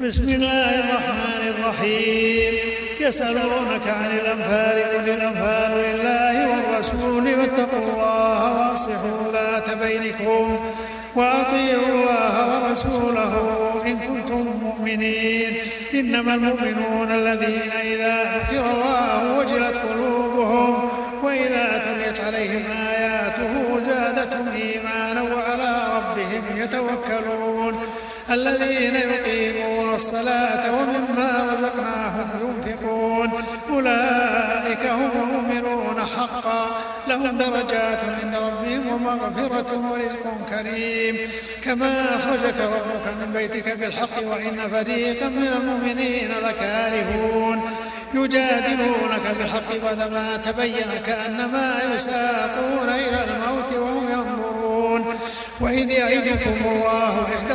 بسم الله الرحمن الرحيم. يسألونك عن الأنفال قل الأنفال لله والرسول واتقوا الله وأصلحوا ذات بينكم وأطيعوا الله ورسوله إن كنتم مؤمنين. إنما المؤمنون الذين إذا ذكر الله وجلت قلوبهم وإذا تليت عليهم آياته زادتهم إيمانا وعلى ربهم يتوكلون. الذين يقيمون الصلاة ومما رزقناهم ينفقون. أولئك هم المؤمنون حقا. لهم درجات عند ربهم ومغفرة ورزق كريم. كما أخرجك ربك من بيتك بالحق وإن فريقا من المؤمنين لكارهون. يجادلونك بالحق بعدما تبين كأنما يساقون إلى الموت وهم ينظرون. وإذ يعدكم الله إحدى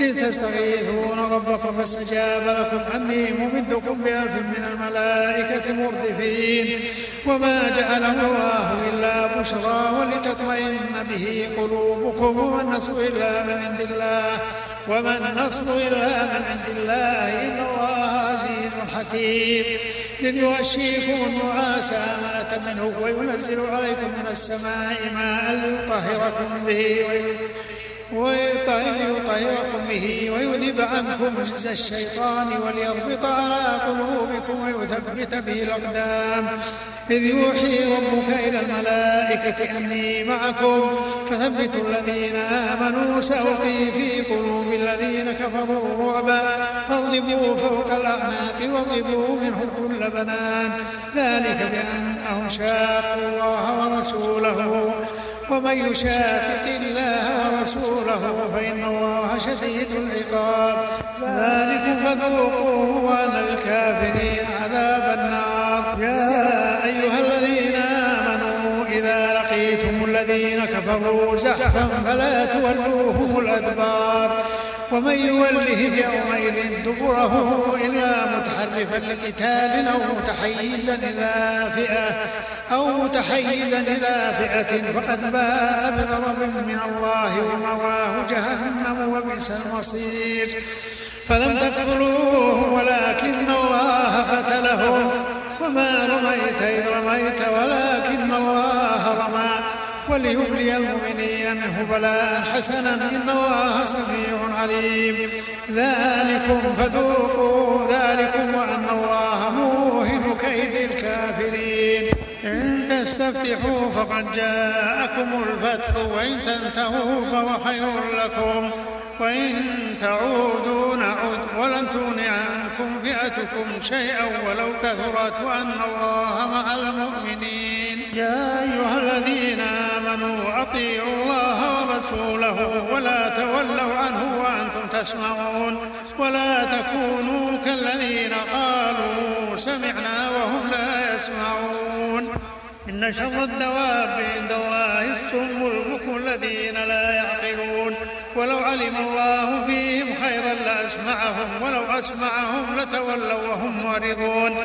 إذ تستغيثون ربكم فاستجاب لكم. أني ممدكم بألف من الملائكة مردفين. وما جعله الله إلا بشرى ولتطمئن به قلوبكم. وما النصر إلا من عند الله. وما النصر إلا من عند الله. إن الله عزيز حكيم. إذ يغشيكم النعاس أمنة منه وينزل عليكم من السماء ماء ليطهركم به ويطهركم به ويذهب عنكم رجز الشيطان وليربط على قلوبكم ويثبت به الأقدام. إذ يوحي ربك إلى الملائكة أني معكم. فثبتوا الذين آمنوا سألقي في قلوب الذين كفروا الرعب. فاضربوا فوق الأعناق واضربوا منهم كل بنان. ذلك بأنهم شاقوا الله ورسوله. ومن يشاقق الله ورسوله فإن الله شديد العقاب. ذلك فذوقوه وأن الكافرين عذاب النار. يا أيها الذين آمنوا إذا لقيتم الذين كفروا زحفا فلا تولوهم الأدبار. ومن يولهم يومئذ دبره إلا متحرفا لقتال أو متحيزا إلى فئة أو متحيزا إلى فئة فقد باء بغضب من الله ومواه جهنم وبئس المصير. فلم تقتلوهم ولكن الله قتلهم وما رميت إذ رميت ولكن الله رمى. وليبلي المؤمنين منه بلاء حسنا إن الله سميع عليم. ذلكم فذوقوا ذلكم وأن الله موهن كيد الكافرين. إن تستفتحوا فقد جاءكم الفتح وإن تنتهوا فهو خير لكم. وإن تعودوا نعد ولن تغني عنكم فئتكم شيئا ولو كثرت وأن الله مع المؤمنين. يا أيها الذين آمنوا أطيعوا الله ورسوله ولا تولوا عنه وأنتم تسمعون ولا تكونوا كالذين قالوا سمعنا وهم لا يسمعون. إن شر الدواب عند الله الصم البكم الذين لا يعقلون. ولو علم الله فيهم خيرا لأسمعهم ولو أسمعهم لتولوا وهم معرضون.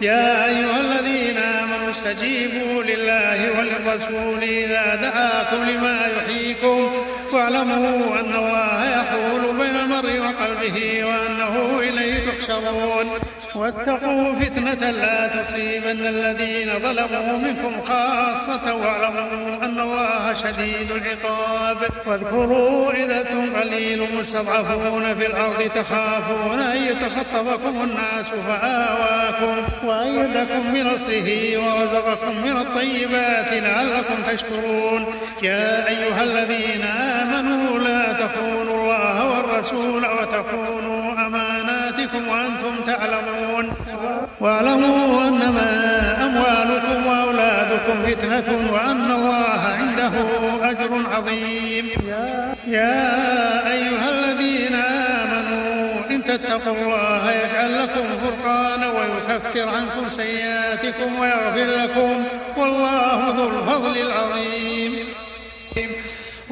يا أيها الذين آمنوا استجيبوا لله وللرسول إذا دعاكم لما يحييكم واعلموا أن الله يحول بين المرء وقلبه وأنه إليه تحشرون. واتقوا فتنة لا تصيبن الذين ظلموا منكم خاصة واعلموا أن الله شديد العقاب. واذكروا إذا أنتم قليل مستضعفون في الأرض تخافون أن يتخطفكم الناس فآواكم وأيدكم بنصره ورزقكم من الطيبات لعلكم تشكرون. يا أيها الذين آمنوا لا تخونوا الله والرسول وتخونوا تعلمون. واعلموا أنما أموالكم وأولادكم فتنة وأن الله عنده أجر عظيم. يا, أيها الذين آمنوا إن تتقوا الله يجعل لكم فرقانا ويكفر عنكم سيئاتكم ويغفر لكم والله ذو الفضل العظيم.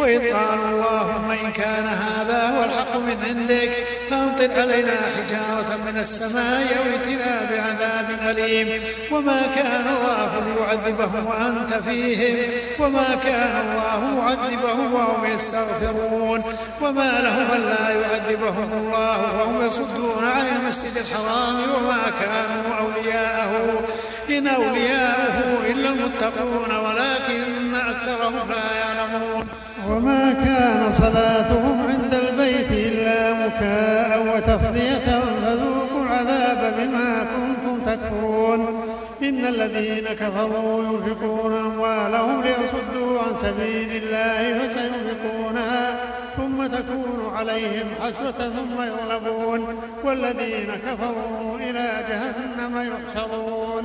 وإذ قالوا اللهم إن كان هذا هو الحق من عندك فأمطر علينا حجارة من السماء أو ائتنا بعذاب أليم. وما كان الله ليعذبهم وأنت فيهم. وما كان الله معذبهم وهم يستغفرون. وما لهم ألا يعذبهم الله وهم يصدون عن المسجد الحرام وما كانوا أولياءه. إن أولياءه إلا المتقون ولكن أكثرهم لا يعلمون. وما كان صلاتهم عند البيت إلا مكاء وتصدية فذوقوا العذاب بما كنتم تكفرون. إن الذين كفروا ينفقون أموالهم ليصدوا عن سبيل الله فسينفقونها ثم تكون عليهم حسرة ثم يغلبون. والذين كفروا إلى جهنم يحشرون.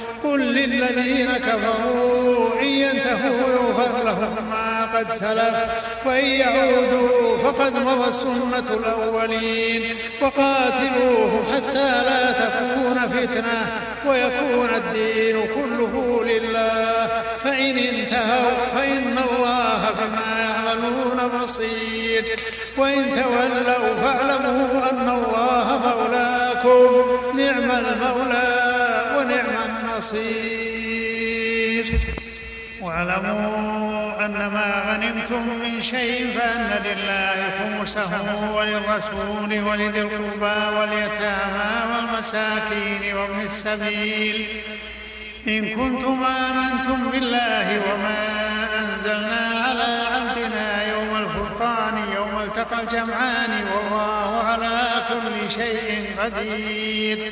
قل للذين كفروا إن ينتهوا يغفر لهم ما قد سلف وإن يعودوا فقد مضت سنة الأولين وقاتلوهم حتى لا تكون فتنة ويكون الدين كله لله فإن انتهوا فإن الله بما يعملون بصير وإن تولوا فاعلموا أن الله مولاكم نعم المولى. النصير واعلموا أن ما غنمتم من شيء فأن لله خمسه وللرسول ولذي القربى واليتامى والمساكين وابن السبيل. إن كنتم آمنتم بالله وما أنزلنا على عبدنا يوم الفرقان يوم التقى الجمعان والله على كل شيء قدير.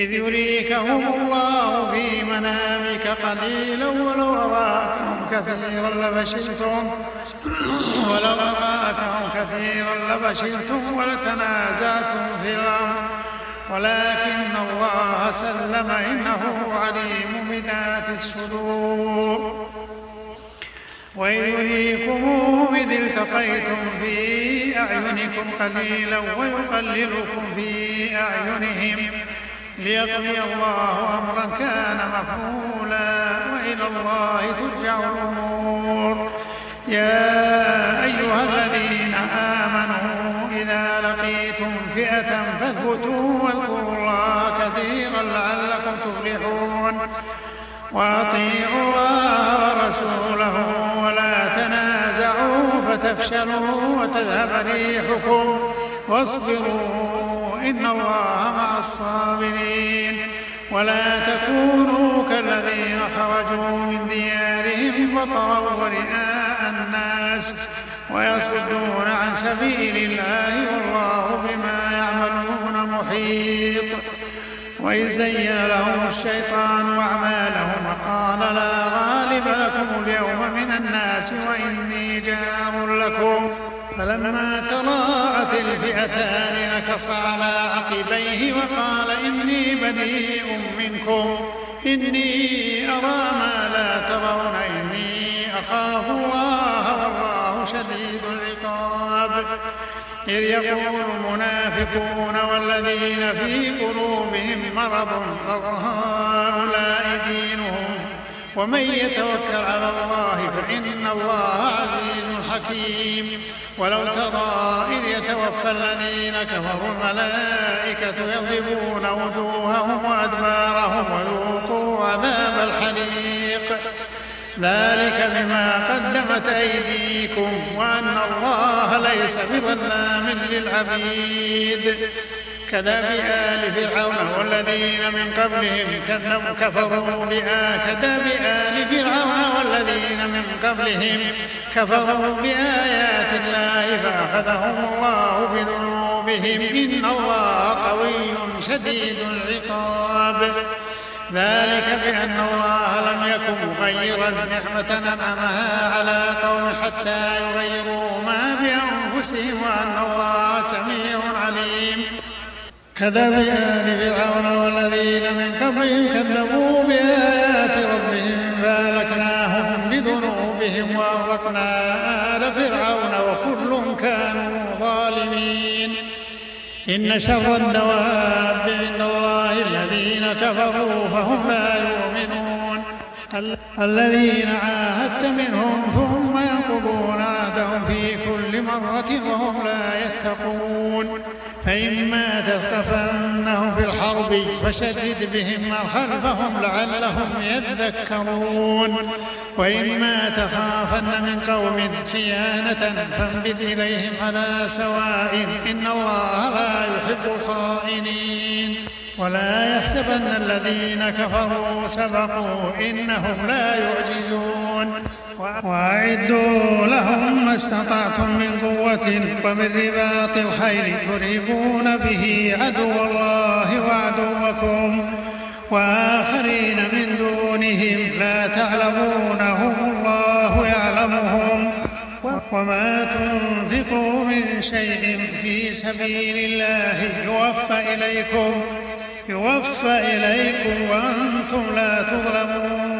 إذ يريكهم الله في منامك قليلا ولو أراكهم كثيرا لفشلتم ولو أراكهم كثيرا لفشلتم ولتنازعتم في الأمر. ولكن الله سلم إنه عليم بذات الصدور. وإذ يريكموهم إذ التقيتم في أعينكم قليلا ويقللكم في أعينهم. ليقضي الله أمرا كان مفعولا وإلى الله ترجع الأمور. يا أيها الذين آمنوا إذا لقيتم فئة فاثبتوا واذكروا الله كثيرا لعلكم تفلحون. وأطيعوا الله ورسوله ولا تنازعوا فتفشلوا وتذهب ريحكم. واصبروا إن الله مع الصابرين. ولا تكونوا كالذين خرجوا من ديارهم بطرا ورئاء الناس ويصدون عن سبيل الله والله بما يعملون محيط. وإذ زين لهم الشيطان أعمالهم وقال لا غالب لكم اليوم من الناس وإني جار لكم. فلما تراءت الفئتان نكص على عقبيه وقال إني بريء منكم إني أرى ما لا ترون إني أخاف الله والله شديد العقاب. إذ يقول المنافقون والذين في قلوبهم مرض هؤلاء دينهم؟ ومن يتوكل على الله فإن الله عزيز حكيم. ولو ترى إذ يتوفى الذين كفروا الملائكة يضربون وجوههم وأدبارهم وذوقوا عذاب الحريق. ذلك بما قدمت أيديكم وأن الله ليس بظلام للعبيد. كذا بآل فرعون والذين من قبلهم كذبوا كفروا والذين من قبلهم كفروا بآيات الله فأخذهم الله بذنوبهم. إن الله قوي شديد العقاب. ذلك بأن الله لم يكن مغيرا نعمة أنعمها على قوم حتى يغيروا ما بأنفسهم وأن الله سميع عليم. كذب آل فرعون والذين من قبلهم كذبوا بآيات وأغرقنا آل فرعون وكل كانوا ظالمين. إن شر الدواب عند الله الذين كفروا فهم لا يؤمنون. الذين عاهدت منهم ثم ينقضون عهدهم في كل مرة وهم لا يتقون. فإما تثقفنهم في الحرب فشدد بهم من خلفهم لعلهم يذكرون. وإما تخافن من قوم خيانة فانبذ إليهم على سواء إن الله لا يحب الخائنين. ولا يحسبن الذين كفروا سبقوا إنهم لا يعجزون. وأعدوا لهم ما استطعتم من قوة ومن رباط الخيل ترهبون به عدو الله وعدوكم. وآخرين من دونهم لا تعلمونهم الله يعلمهم. وما تنفقوا من شيء في سبيل الله يوفى إليكم يوفى إليكم وأنتم لا تظلمون.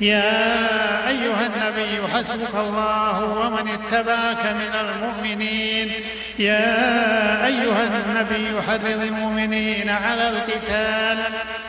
يا أيها النبي حسبك الله ومن اتبعك من المؤمنين. يا أيها النبي حرض المؤمنين على القتال.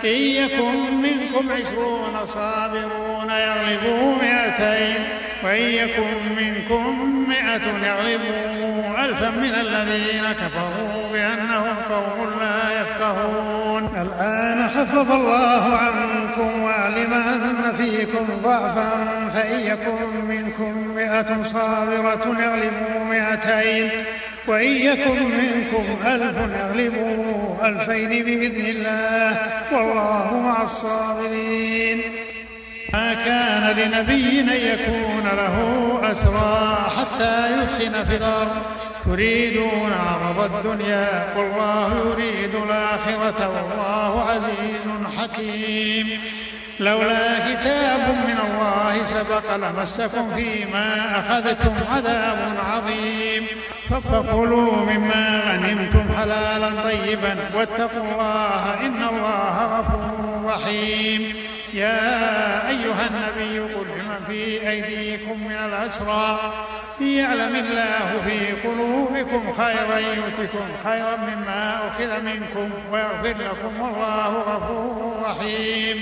إن يكن منكم عشرون صابرون يغلبوا مئتين. وإن يكن منكم مئة يغلبوا ألفا من الذين كفروا بأنهم قوم لا يفقهون. الآن خفف الله عنكم وعلم أن فيكم ضعفا فإن يكن منكم مئة صابرة يغلبوا مئتين. وإن يكن منكم ألف يغلبوا ألفين بإذن الله. والله مع الصابرين. ما كان لنبي أن يكون له أسرى حتى يثخن في الأرض. تريدون عرض الدنيا والله يريد الآخرة والله عزيز حكيم. لولا كتاب من الله سبق لمسكم فيما أخذتم عذاب عظيم. فكلوا مما غنمتم حلالا طيبا واتقوا الله إن الله غفور رحيم. يا أيها النبي قل لمن في أيديكم من الأسرى. يعلم الله في قلوبكم خيرا يؤتكم خيرا مما أخذ منكم ويغفر لكم والله غفور رحيم.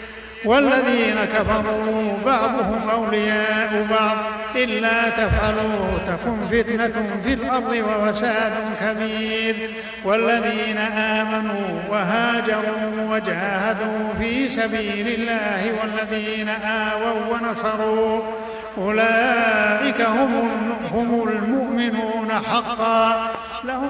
والذين كفروا بعضهم أولياء بعض. إلا تفعلوا تكن فتنة في الأرض وفساد كبير. والذين آمنوا وهاجروا وجاهدوا في سبيل الله والذين آووا ونصروا أولئك هم هم المؤمنون حقا. لهم